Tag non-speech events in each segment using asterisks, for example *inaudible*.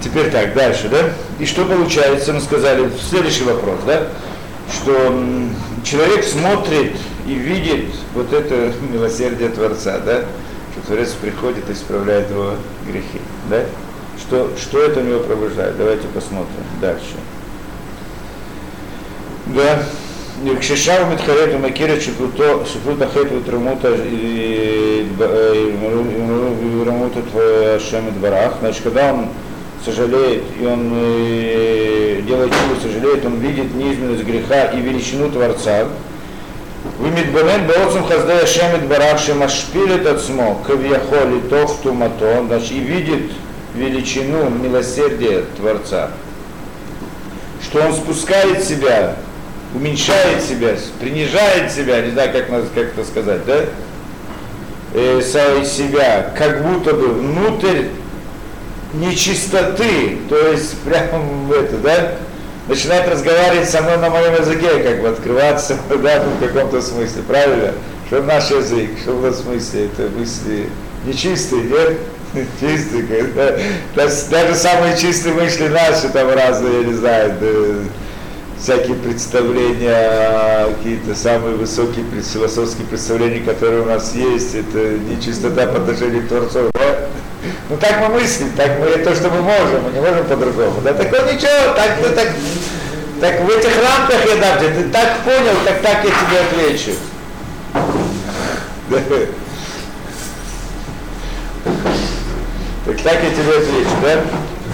Теперь так, дальше, да? И что получается, мы сказали, следующий вопрос, да? Что человек смотрит и видит вот это милосердие Творца, да? Что Творец приходит и исправляет его грехи, да? Что, что это у него пробуждает? Давайте посмотрим дальше. Да. כששם מתחרט ומכיר את שפלות החטא ותרומות ורמות את Ашем Барах, значит, когда он сожалеет, и он э, делает чудо, сожалеет, он видит неизменность греха и величину Творца, ומתבונן בעוצם חסדי השם יתברך שמשפיל את עצמו כביכול לתוך טומאתו, значит, и видит величину милосердия Творца, что он спускает себя уменьшает себя, принижает себя, не знаю, как, как это сказать, да, э, себя, как будто бы внутрь нечистоты, то есть *laughs* прямо в это, да, начинает разговаривать со мной на моем языке, как бы открываться, *laughs* да, в каком-то смысле, правильно? Что наш язык, что в смысле, это мысли нечистые, нет? *laughs* Чистые, даже самые чистые мысли наши там разные, я не знаю, всякие представления, какие-то самые высокие философские представления, которые у нас есть, это не чистота по отношению к Творцу, да? Ну так мы мыслим, так мы то, что мы можем, мы не можем по-другому. Да такое ничего, так, ну, так, так в этих рамках я дам тебе, ты так понял, так так я тебе отвечу. *laughs* Так так я тебе отвечу, да?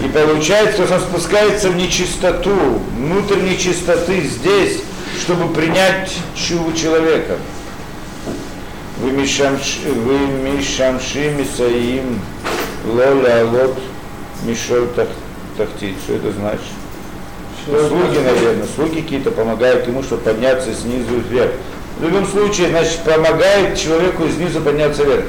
И получается, что он спускается в нечистоту, внутрь нечистоты здесь, чтобы принять чуву человека. Вы мишамши мисаим лоля лот мишоль тахтит. Что это значит? Слуги, наверное, слуги какие-то помогают ему, чтобы подняться снизу вверх. В любом случае, значит, помогает человеку снизу подняться вверх.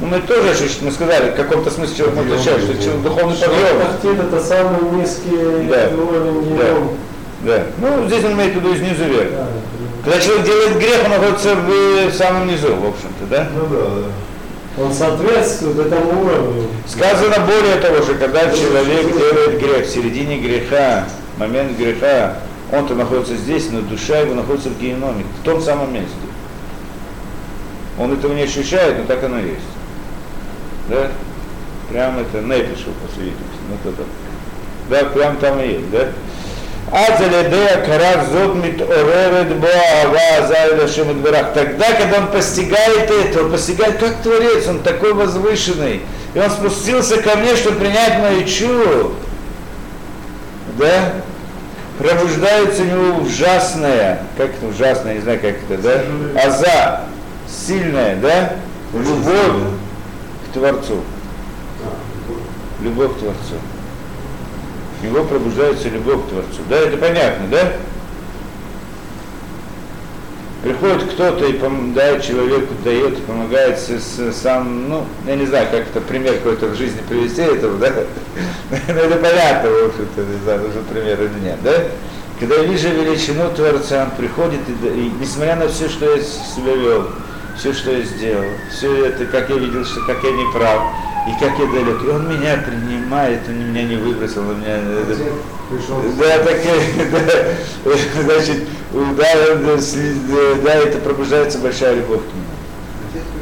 Ну, мы тоже, мы сказали, в каком-то смысле человек может означать, что человек духовный подъем. Тахтит это самый низкий да. уровень да. да. Ну, здесь он имеет в виду снизу вверх. Да, Когда человек делает грех, он находится в, в самом низу, в общем-то, да? Ну да, да. Он соответствует этому уровню. Сказано более того, что когда человек делает грех, в середине греха, момент греха, он-то находится здесь, но душа его находится в геноме, в том самом месте. Он этого не ощущает, но так оно есть да? Прям это нефишу, по всей видимости. Ну, это, да, прям там и есть, да? אז על ידי הכרת זאת מתעוררת בו אהבה עזה אל השם יתברך. Тогда, когда он постигает это, он постигает как Творец, он такой возвышенный. И он спустился ко мне, чтобы принять мою чу. Да? Пробуждается у него ужасная, как это ужасная, не знаю как это, да? Аза, сильная, да? Любовь Творцу. Любовь к Творцу. В него пробуждается любовь к Творцу. Да, это понятно, да? Приходит кто-то и дает человеку, дает, помогает с, с, сам, ну, я не знаю, как это пример какой-то в жизни привести этого, да? Но ну, это понятно, в общем-то, не знаю, нужен пример или нет, да? Когда я вижу величину Творца, он приходит, и, и несмотря на все, что я себя вел, все, что я сделал, все это, как я видел, что как я не прав, и как я далек. И он меня принимает, он меня не выбросил, он меня... Да, так, *laughs* да, значит, да, да, это пробуждается большая любовь к нему.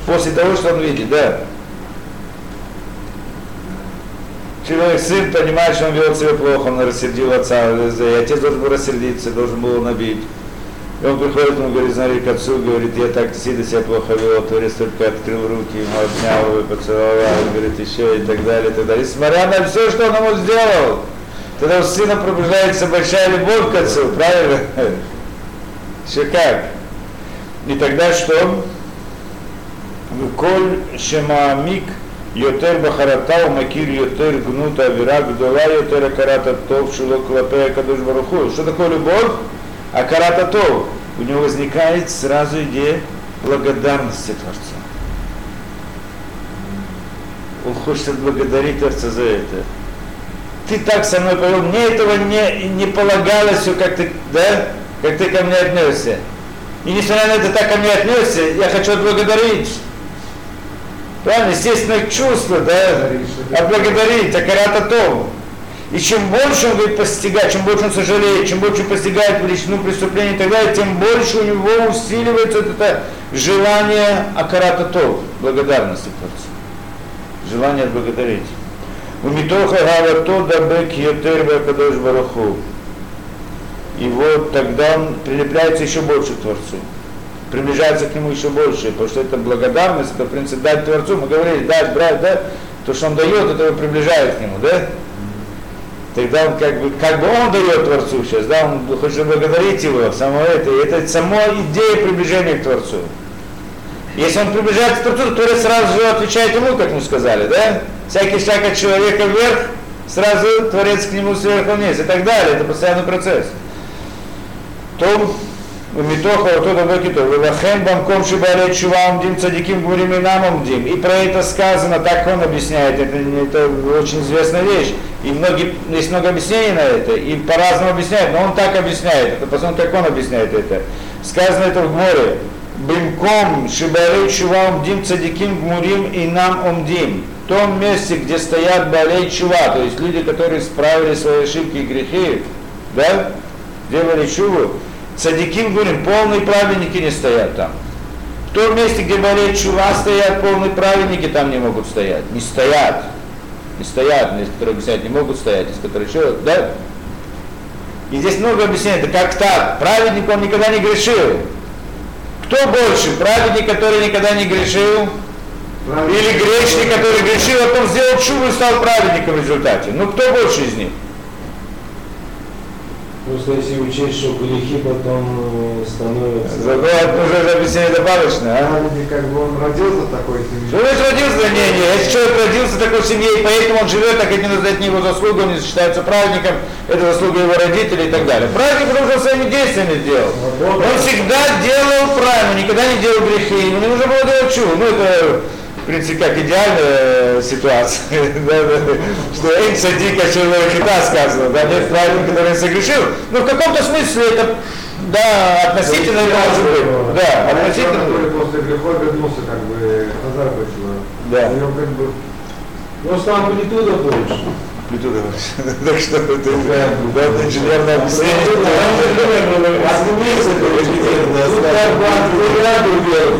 После того, что он видит, да. Человек, сын понимает, что он вел себя плохо, он рассердил отца, и отец должен был рассердиться, должен был набить. И он приходит, он говорит, смотри, к отцу, говорит, я так действительно себя плохо вел, Творец только открыл руки, ему обнял его, поцеловал, говорит, еще и так далее, и так далее. И смотря на все, что он ему сделал, тогда у сына пробуждается большая любовь к отцу, правильно? Все как? И тогда что? Коль шемаамик יותר בחרתה ומכיר יותר גנות האווירה גדולה יותר הכרת הטוב שלו כלפי הקדוש ברוך הוא. Что такое любовь? А карататов, у него возникает сразу идея благодарности Творца. Он хочет отблагодарить Творца за это. Ты так со мной повел, мне этого не, не полагалось, все как ты, да, как ты ко мне отнесся. И несмотря на это так ко мне отнесся, я хочу отблагодарить. Правильно, естественное чувство, да, отблагодарить, акарата том. И чем больше он говорит постигать, чем больше он сожалеет, чем больше постигает величину преступления и так далее, тем больше у него усиливается вот это желание акарата тов, благодарности Творцу. Желание отблагодарить. У Митоха Гавато Дабек Йотерба Кадош Бараху. И вот тогда он прилепляется еще больше к Творцу приближается к нему еще больше, потому что это благодарность, это, в принципе, дать Творцу, мы говорили, дать, брать, да, то, что он дает, это его приближает к нему, да? Тогда он как бы, как бы он дает Творцу сейчас, да, он хочет благодарить его, само это, это само идея приближения к Творцу. Если он приближается к Творцу, то сразу же отвечает ему, как мы сказали, да? Всякий шаг от человека вверх, сразу Творец к нему сверху вниз и так далее. Это постоянный процесс. То Митоха вот это Бекито, Велахем Банком Шибаре Чува Умдим Цадиким Гурим и Нам Умдим. И про это сказано, так он объясняет, это, это очень известная вещь. И многие, есть много объяснений на это, и по-разному объясняют, но он так объясняет это, посмотрим, как он объясняет это. Сказано это в море. Бимком Шибаре Чува Умдим Цадиким Гмурим и Нам Умдим. В том месте, где стоят Балей Чува, то есть люди, которые справили свои ошибки и грехи, да, делали чуву, Садиким говорим, полные праведники не стоят там. В том месте, где болеет чува, стоят полные праведники, там не могут стоять. Не стоят. Не стоят, есть которые объясняют, не могут стоять, есть которые еще, да? И здесь много объяснений, это как так, праведник он никогда не грешил. Кто больше, праведник, который никогда не грешил, праведник. или грешник, который грешил, а потом сделал чубу и стал праведником в результате? Ну кто больше из них? Просто если учесть, что грехи потом э, становятся... Зато это уже объяснение добавочно, а? Как бы он родился такой семье. Что значит родился? Не, не, если человек родился в такой семье, и поэтому он живет, так это не, это его заслуга, он не считается праведником, это заслуга его родителей и так далее. Праведник, потому что своими действиями сделал. Он всегда делал правильно, никогда не делал грехи, ему не нужно было делать чудо. Ну, это в принципе, как идеальная ситуация, *laughs* что садика человек хита сказано, да, нет правильно, который согрешил, но в каком-то смысле это, да, относительно может быть, да, относительно. После греха вернулся, как бы, назад почему. Да. как бы, просто амплитуда больше. Амплитуда больше. *laughs* Так что это, да, это инженерное объяснение.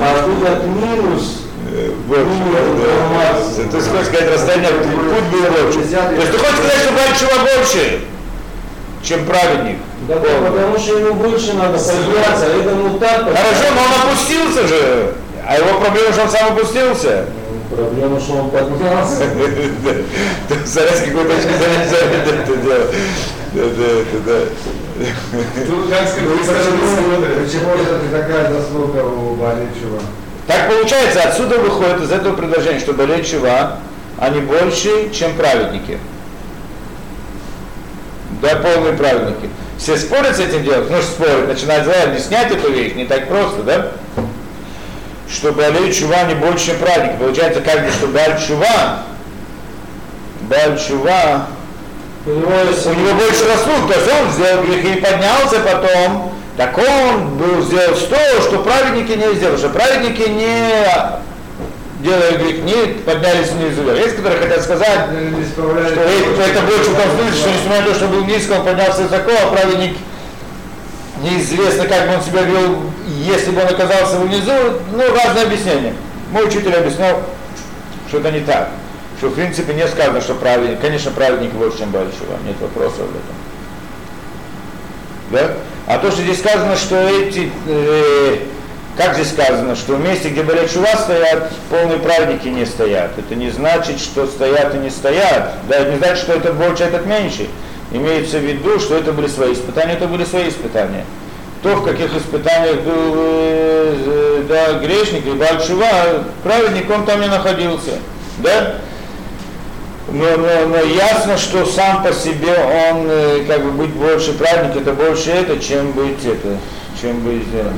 А тут от минус больше. Да. Есть, хочешь сказать, расстояние, путь был больше. То есть, ты хочешь сказать, что Бальчува больше, чем праведник? Да, потому что ему больше надо подняться, а это так. Хорошо, но он опустился же. А его проблема, что он сам опустился? Проблема, что он поднялся. *laughs* С какой точки зрения это дело. Да, да, да, да. Тут как сказать, почему это такая заслуга у Баличева? Так получается, отсюда выходит из этого предложения, что болеют чува, они больше, чем праведники. Да, полные праведники. Все спорят с этим делом, ну спорят, начинают объяснять эту вещь, не так просто, да? Что болеют чува не больше, чем праведники. Получается, как бы, что Баль чува, Баль чува, у него, у него больше заслуг, то есть он сделал грехи и поднялся потом, так он был сделал то, что праведники не сделали, что праведники не делая грех, не поднялись снизу вверх. Есть, которые хотят сказать, что это, больше в смысле, что несмотря на то, что был низко, он поднялся высоко, а праведник неизвестно, как бы он себя вел, если бы он оказался внизу, ну, разные объяснения. Мой учитель объяснял, что это не так. Что, в принципе, не сказано, что праведник, конечно, праведник больше, чем большего, нет вопросов об этом. Да? А то, что здесь сказано, что эти, э, как здесь сказано, что в месте, где были чува стоят, полные праведники не стоят. Это не значит, что стоят и не стоят. Да, это не значит, что это больше, этот меньше. Имеется в виду, что это были свои испытания, это были свои испытания. То, в каких испытаниях был э, да, грешник, и Бальчува, праведник, он там не находился. Да? Но, но, но ясно, что сам по себе он э, как бы быть больше праведник, это больше это, чем быть это, чем быть это.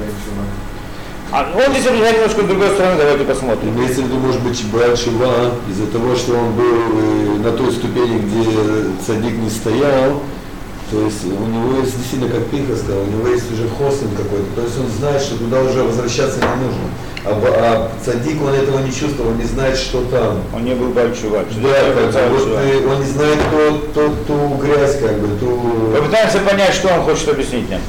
А он здесь объясняет немножко с другой стороны, давайте посмотрим. Имеется в виду, может быть, брат Шива, из-за того, что он был э, на той ступени, где садик не стоял, То есть у него есть действительно, как Пинка сказал, у него есть уже хостинг какой-то. То есть он знает, что туда уже возвращаться не нужно. А, а цадик, он этого не чувствовал, он не знает, что там. Он не был Бальчувак. Да, как бы, вот, он не знает то, то, ту грязь, как бы, ту... Попытаемся понять, что он хочет объяснить нам.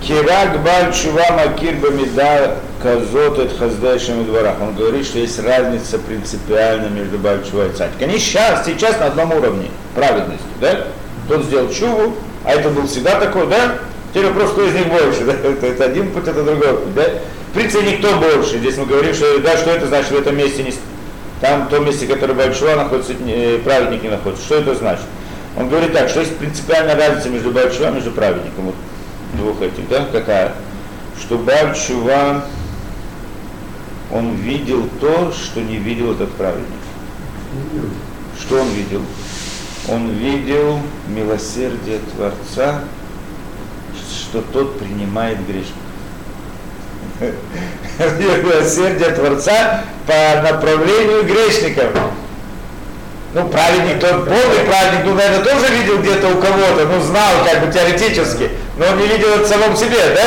Кирак Бальчува Макир Бамида Казот от Хаздайшем и дворах. Он говорит, что есть разница принципиальна между Бальчува и Цадик. Они сейчас, сейчас на одном уровне праведности, да? Тот сделал чуву, а это был всегда такой, да? Теперь вопрос, кто из них больше, да? *laughs* Это, это один путь, это другой путь, да? В принципе, никто больше. Здесь мы говорим, что, да, что это значит в этом месте, не, там, в том месте, которое Бальчува находится, не- праведник не находится. Что это значит? Он говорит так, что есть принципиальная разница между Бальчува и между праведником. Вот двух этих, да, какая? Что Бальчува, он видел то, что не видел этот праведник. Что он видел? Он видел милосердие Творца, что тот принимает грешников. *laughs* Милосердие Творца по направлению грешников. Ну, праведник, тот полный праведник, ну, наверное, тоже видел где-то у кого-то, ну, знал как бы теоретически, но он не видел это в самом себе, да?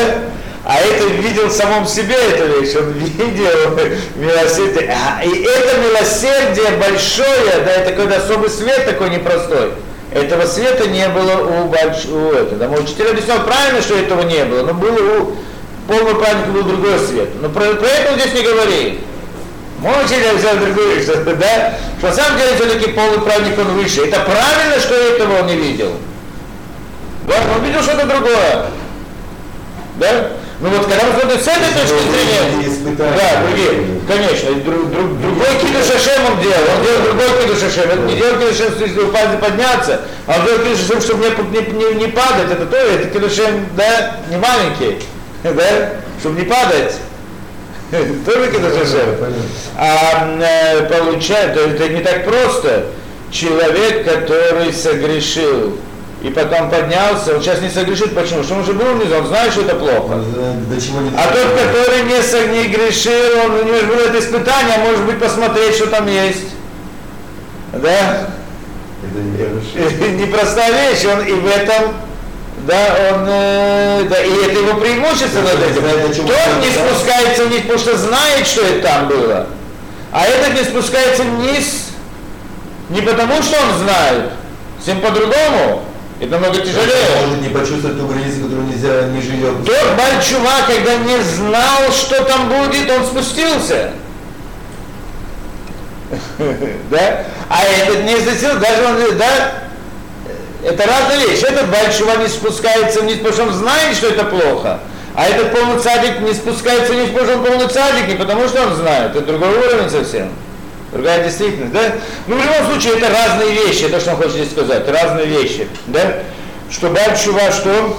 А это видел в самом себе эту вещь, он *laughs* видел милосердие. А, и это милосердие большое, да, это какой-то особый свет такой непростой. Этого света не было у, больш... у этого. Да, мой учитель объяснял правильно, что этого не было, но было у полного праведника был другой свет. Но про, про это он здесь не говорит. Мой учитель взял другую, *laughs* что, да? Что на самом деле все-таки полный праведник он выше. Это правильно, что этого он не видел. Да, он видел что-то другое. Да? Ну вот когда мы смотрим с этой точки зрения, да, другие, конечно, друг, друг- другой кидуш Шашем он делал, он делал другой кидуш Шашем, это не делал кидуш Шашем, если упасть и подняться, а он делал кидуш Шашем, чтобы не, не, не, не падать, это то, это кидуш Шашем, да, не маленький, *laughs* да, чтобы не падать. *laughs* Тоже кидуш Шашем. А э, получается, это не так просто. Человек, который согрешил и потом поднялся, он сейчас не согрешит. Почему? Потому что он уже был внизу, он знает, что это плохо. До чего не А тот, который не, со- не грешил, он, у него же было это испытание, может быть посмотреть, что там есть. Да? Это не. *laughs* Непростая вещь, он и в этом, да, он, э, да, и это его преимущество над этим. Тот не спускается вниз, потому что знает, что это там было. А этот не спускается вниз не потому, что он знает, всем по-другому. Это намного тяжелее. Может не почувствовать ту границу, которую нельзя ее опустить. Тот Бальчува, когда не знал, что там будет, он спустился. *laughs* Да? А этот не спустился, даже он, да? Это разная вещь. Этот Бальчува не спускается вниз, потому что он знает, что это плохо. А этот полный цадик не спускается вниз, потому что он полный цадик, не потому что он знает. Это другой уровень совсем. Другая действительность, да? Ну, в любом случае, это разные вещи, это что он хочет здесь сказать, разные вещи, да? Что Бальчува, что?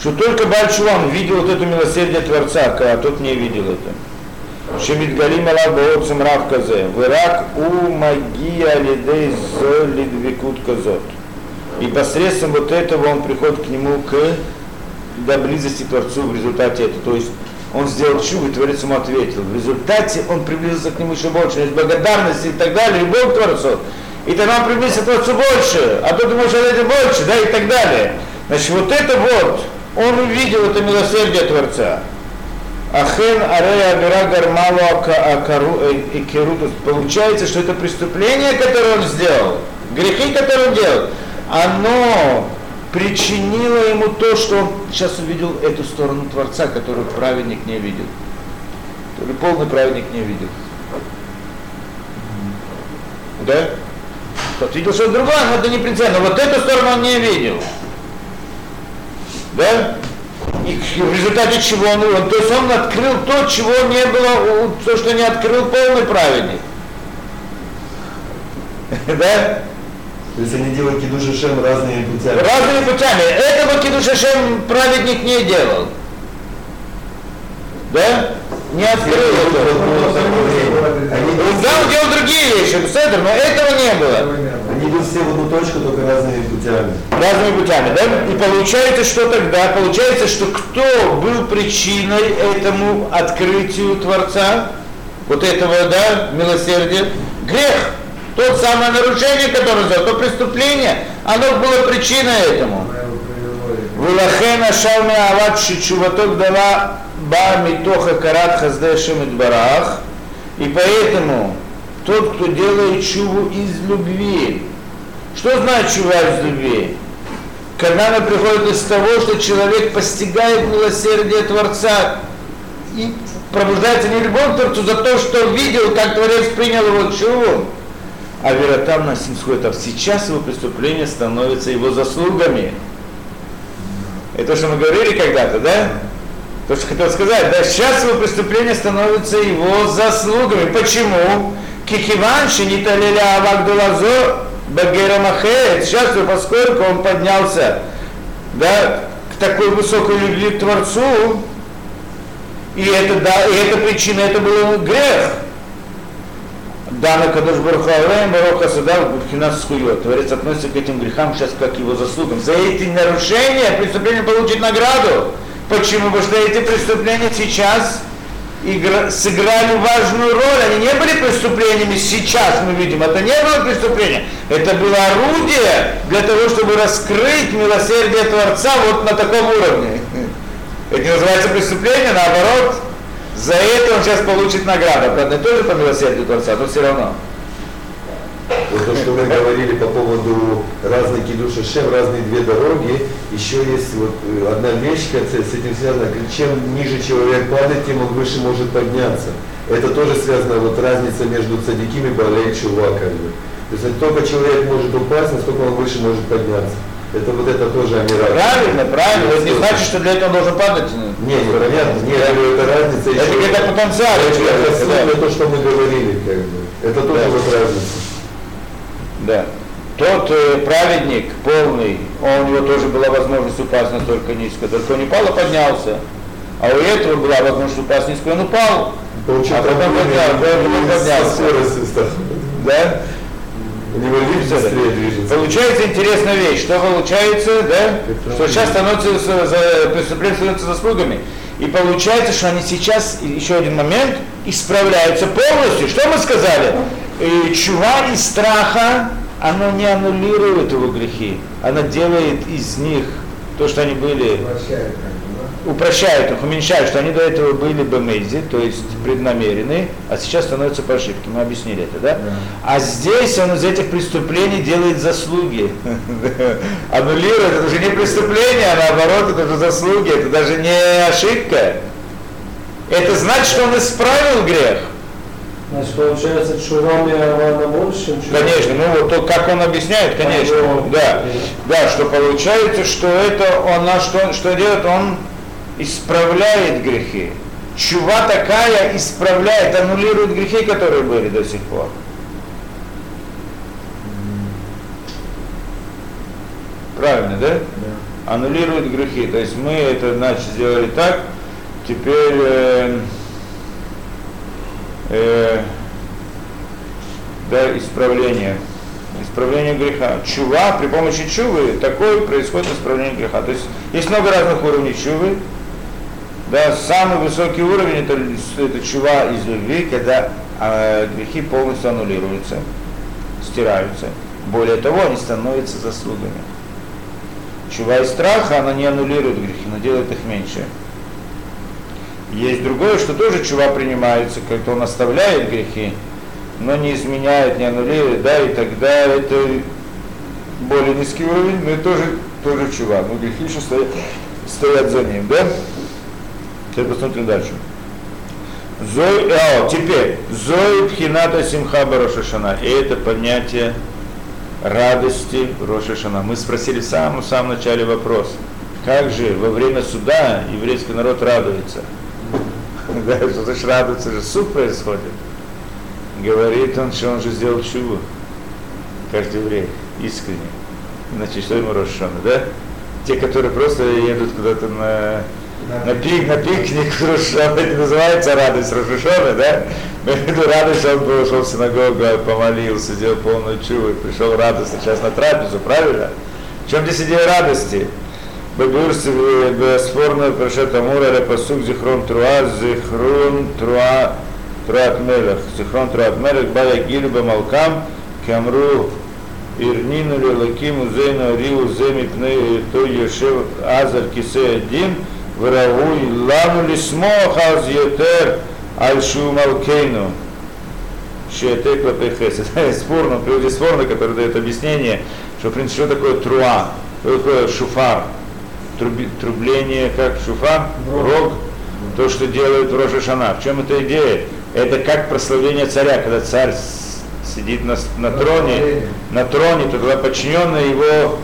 Что только Бальчуван видел вот это милосердие Творца, а тот не видел это. Шемидгалим Аллах Рав Казе. Вырак у магия лидей золидвикут казот. И посредством вот этого он приходит к нему к до близости к Творцу в результате этого. То есть он сделал чуб, и Творец ему ответил. В результате он приблизился к нему еще больше, есть благодарность и так далее, любовь к Творцу. И тогда он приблизился к Творцу больше, а тот ему ответил больше, да, и так далее. Значит, вот это вот, он увидел это милосердие Творца. Ахен арея авера гармалу акару и керутус. Получается, что это преступление, которое он сделал, грехи, которые он делал, оно причинило ему то, что он сейчас увидел эту сторону Творца, которую праведник не видел. Или полный праведник не видел. Да? Тот видел что-то другое, но это не принципиально. Но вот эту сторону он не видел. Да? И в результате чего он, он, то есть он открыл то, чего не было, то, что не открыл полный праведник. *laughs* Да? То есть они делают кидуш Шем разными путями. Разными путями. Этого Кидушашем праведник не делал. Да? Не открыл этого. Они, Да, он делал другие вещи, Седр, но этого не было. они идут все в одну точку, только разными путями. Разными путями, да? И получается, что тогда? Получается, что кто был причиной этому открытию Творца, вот этого, да, милосердия? Грех. То самое нарушение, которое сделал, то преступление, оно было причиной этому. Вулахена шалме ават шичуваток дала ба митоха карат хаздэшем барах. И поэтому тот, кто делает чуву из любви. Что значит чува из любви? Когда она приходит из того, что человек постигает милосердие Творца и пробуждается не любовь к Творцу за то, что видел, как Творец принял его чуву, а веротам на сходит, а сейчас его преступление становится его заслугами. Это то, что мы говорили когда-то, да? То, что хотел сказать, да, сейчас его преступление становится его заслугами. Почему? Кикиван шиниталиля авагдулазо багерамахет. Сейчас, поскольку он поднялся да, к такой высокой любви к Творцу, и это, да, и эта причина, это был грех. Дана Кадош Барухаурем Баруха Садав Бухинас Хуйот. Творец относится к этим грехам сейчас как его заслугам. За эти нарушения преступление получит награду. Почему? Потому что эти преступления сейчас игра, сыграли важную роль. Они не были преступлениями сейчас, мы видим. Это не было преступление. Это было орудие для того, чтобы раскрыть милосердие Творца вот на таком уровне. Это не называется преступление, наоборот, за это он сейчас получит награду. Правда, тоже по милосердию Творца, но все равно. Вот то, что мы говорили по поводу разных кидуши шем, разные две дороги, еще есть вот э, одна вещь, с этим связана, чем ниже человек падает, тем он выше может подняться. Это тоже связано, вот разница между цадикими и балей чува, как бы. То есть только человек может упасть, насколько он выше может подняться. Это вот это тоже амира. Правильно, правильно. Это не значит, что для этого он должен падать. Не, не, понятно. Нет, это разница. Это где-то потенциал. Это то, что мы говорили, как бы. Это тоже вот разница. Да. Тот э, праведник полный, он, у него тоже была возможность упасть настолько низко, только он не упал, а поднялся. А у этого была возможность упасть низко, он упал. Получил а потом поднялся. поднялся. Да? Получается интересная вещь. Что получается, да? Что сейчас становится за, преступление становится заслугами. И получается, что они сейчас, еще один момент, исправляются полностью. Что мы сказали? И чува из страха, оно не аннулирует его грехи. Оно делает из них то, что они были... Прощает, упрощают их, уменьшают, что они до этого были бемейзи, то есть преднамеренные, а сейчас становятся по ошибке. Мы объяснили это, да? да. А здесь он из этих преступлений делает заслуги. *laughs* Аннулирует, это уже не преступление, а наоборот, это уже заслуги, это даже не ошибка. Это значит, что он исправил грех. Значит, получается, чувами она больше, чем Конечно, ну вот то, как он объясняет, конечно, да, да, что получается, что это он, на что, что делает, он исправляет грехи. Чува такая исправляет, аннулирует грехи, которые были до сих пор. Правильно, да? Да. Аннулирует грехи. То есть мы это значит сделали так, теперь э, э, да, исправление. Исправление греха. Чува, при помощи чувы такое происходит исправление греха. То есть есть много разных уровней чувы. Да, самый высокий уровень это, это чува из любви, когда э, грехи полностью аннулируются, стираются. Более того, они становятся заслугами. Чува из страха, она не аннулирует грехи, но делает их меньше. Есть другое, что тоже чува принимается, когда он оставляет грехи, но не изменяет, не аннулирует, да, и тогда это более низкий уровень, но это тоже, тоже чува. Но грехи еще стоят, стоят за ним, да? Теперь посмотрим дальше. Зой, а, теперь, Зой Пхината Симха Рошашана. И это понятие радости Рошашана. Мы спросили в самом-самом начале вопрос. Как же во время суда еврейский народ радуется? *laughs* Да, что значит радуется же, суд происходит. Говорит он, что он же сделал чуву. Каждый еврей, искренне. Значит, что ему Рошашана, да? Те, которые просто едут куда-то на на, пик, на пикник это называется радость Рошашона, да? Мы *laughs* виду радость, он пошел в синагогу, помолился, сделал полную чуву, пришел радостно сейчас на трапезу, правильно? В чем здесь идея радости? Бегурс бесспорно прошет Амура, Репасук, Зихрон Труа, Зихрон Труа, Труат Мелех, Зихрон Труат Мелех, Бая Гилю Бамалкам, камру ирнину лелакиму зейну риу земи пны то йошев азар кисе один вравуй лану лисмох аз йотер аль шумалкейну Шиете клапей хесед. Спорно, приводит спорно, который дает объяснение, что, в принципе, что такое труа, что такое шуфар, Труби, трубление, как шуфар, рог, то, что делают в Рожешана. В чем эта идея? Это как прославление царя, когда царь сидит на, на троне, на троне, то тогда подчиненные его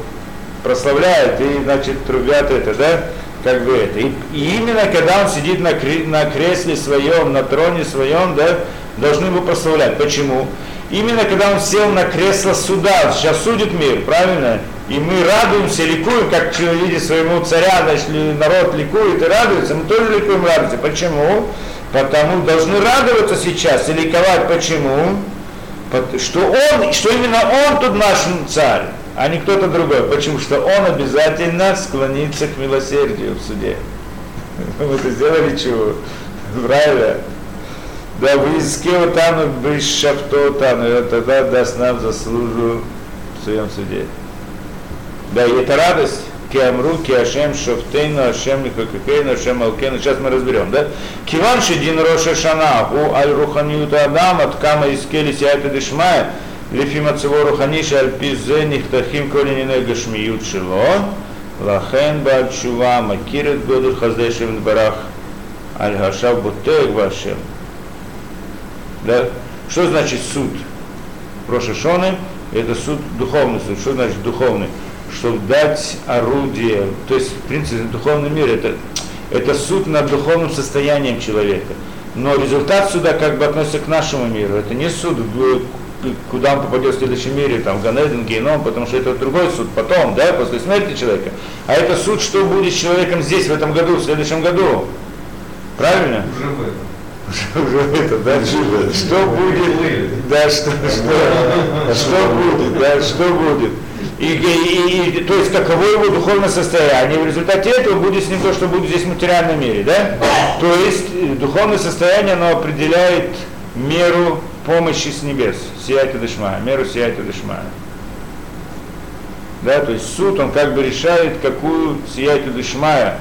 прославляют и, значит, трубят это, да, как бы это. И, и именно когда он сидит на, на кресле своем, на троне своем, да, должны его прославлять. Почему? Именно когда он сел на кресло суда, сейчас судит мир, правильно? И мы радуемся, ликуем, как видит своему царя, значит, народ ликует и радуется, мы тоже ликуем радуемся. Почему? Потому должны радоваться сейчас и ликовать. Почему? Что он, что именно он тут наш царь, а не кто-то другой. Почему? Что он обязательно склонится к милосердию в суде. *laughs* Мы это сделали чего? Правильно? Да вы искел тану бешафто тану, и тогда даст нам заслужу в своем суде. Да, и это радость. Киамру, Киашем, Шофтейну, Ашем, Лихакакейну, Ашем, Алкейну. Сейчас мы разберем, да? Киван Шедин Роша Шана, у Аль Руханиута Адам, от Кама Искели Сиайта Дешмая, Лефима Цево Руханиш, Аль Пизе, Нихтахим, Колинина Гашмиют Шило, Лахен Бальчува, Макирет Году Хаздешем Барах, Аль Хашав Бутег Вашем. Да? Что значит суд? Роша Шоны, это суд, духовный суд. Что значит духовный? чтобы дать орудие, то есть, в принципе, духовный мир это, это суд над духовным состоянием человека. Но результат суда как бы относится к нашему миру. Это не суд, куда он попадет в следующем мире, там, Ганедин, Геном, потому что это другой суд потом, да, после смерти человека. А это суд, что будет с человеком здесь, в этом году, в следующем году. Правильно? Уже в этом. Уже в этом, да? Что будет? Да, что, что, что будет, да, что будет? И, и, и, то есть каково его духовное состояние. В результате этого будет с ним то, что будет здесь в материальном мире. Да? То есть э, духовное состояние оно определяет меру помощи с небес, сияйте дышма, меру сияйте дышма. Да, то есть суд, он как бы решает, какую сияйте дышмая,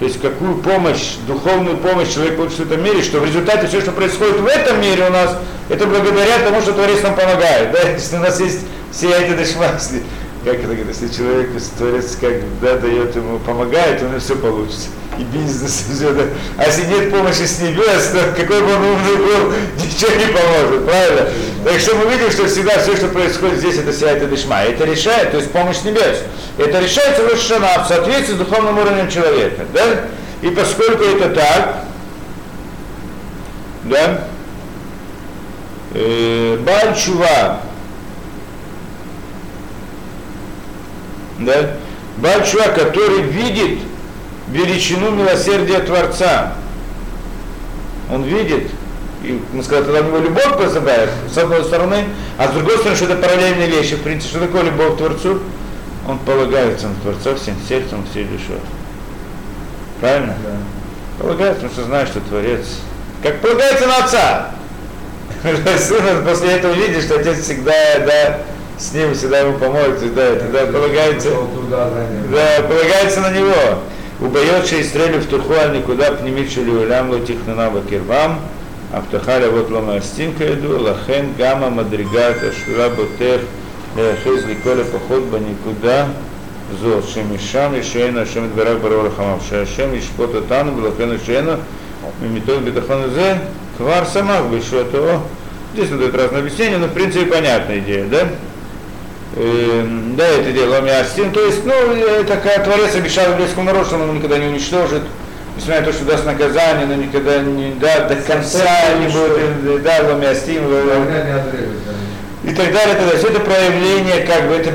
то есть какую помощь, духовную помощь человек получит в этом мире, что в результате все, что происходит в этом мире у нас, это благодаря тому, что Творец нам помогает. Да? Если у нас есть сияйте дышма, как это если человек, Творец когда дает ему, помогает, у него все получится. И бизнес, и все. Да. А если нет помощи с небес, то какой бы он умный был, *laughs* ничего не поможет, правильно? Так что мы видим, что всегда все, что происходит здесь, это сияет и дышма. Это решает, то есть помощь небес. Это решается Рошана в соответствии с духовным уровнем человека. Да? И поскольку это так, да, э, Бальчува, да, Бальчуа, который видит величину милосердия Творца. Он видит, и мы сказали, тогда у него любовь позабавит, с одной стороны, а с другой стороны, что это параллельные вещи. В принципе, что такое любовь к Творцу? Он полагается на Творца всем сердцем, всей душой. Правильно? Да. Полагается, потому что знает, что Творец. Как полагается на отца. *laughs* Сын после этого видит, что отец всегда, да, с ним всегда ему поможет, всегда, тогда полагается, да, полагается на него. וביות שישראל יפתחו על נקודה פנימית של לעולם לא תכננה בקרבם, הבטחה לאבות לא מאסתים כידוע, לכן גם המדרגה השבירה בוטח להיאחז לכל לפחות בנקודה זאת, שמשם ישענו השם יתברך ברור לחמיו, שהשם ישפוט אותנו ולכן ישענו ומתוך ביטחון הזה כבר שמח בישועתו. Здесь дают разные объяснения, но в принципе понятная идея, да? Эм, да, это дело Миастин. То есть, ну, такая Творец обещал еврейскому народу, что он его никогда не уничтожит, несмотря на то, что даст наказание, но никогда не да, до конца не будет, да, Ламиастин, и так далее, так далее. Это проявление, как бы это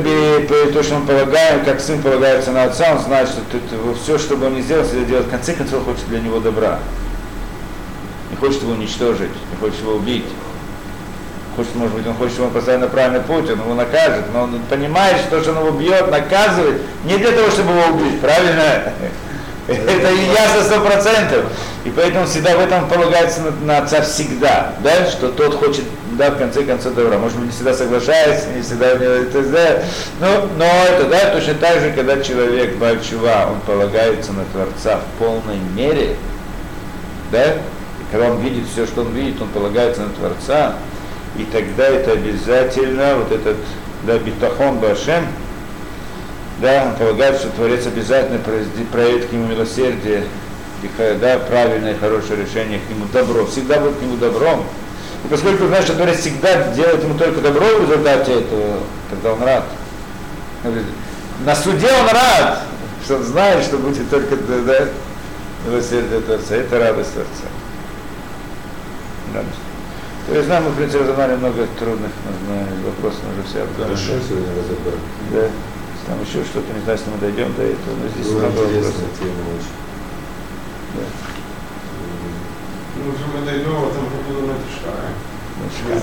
то, что мы полагаем, как сын полагается на отца, он знает, что тут, все, что бы он ни сделал, всегда делает, в конце концов, хочет для него добра. Не хочет его уничтожить, не хочет его убить хочет, может быть, он хочет, чтобы он поставил на правильный путь, он его накажет, но он понимает, что то, что он его бьет, наказывает, не для того, чтобы его убить, правильно? Это и ясно сто процентов. И поэтому всегда в этом полагается на, отца всегда, да, что тот хочет да, в конце концов добра. Может быть, не всегда соглашается, не всегда у него это, да. Но, но это, да, точно так же, когда человек Бальчува, он полагается на Творца в полной мере, да, когда он видит все, что он видит, он полагается на Творца, и тогда это обязательно, вот этот, да, битахон Башем, да, полагает, что Творец обязательно проявит к нему милосердие, и, да, правильное, хорошее решение к нему, добро, всегда будет к нему добром. И поскольку знаешь, что Творец всегда делает ему только добро в результате этого, тогда он рад. На суде он рад, что он знает, что будет только да, милосердие Творца. Это радость Творца. Радость. Есть, знаем, мы, в принципе, разобрали много трудных вопросов, мы уже все обдумали. Хорошо сегодня разобрали. Да. Там еще что-то, не знаю, если мы дойдем до этого, но здесь Была много интересная тема очень. Да. Ну, уже мы дойдем, а там побудем это шкаф. Значит,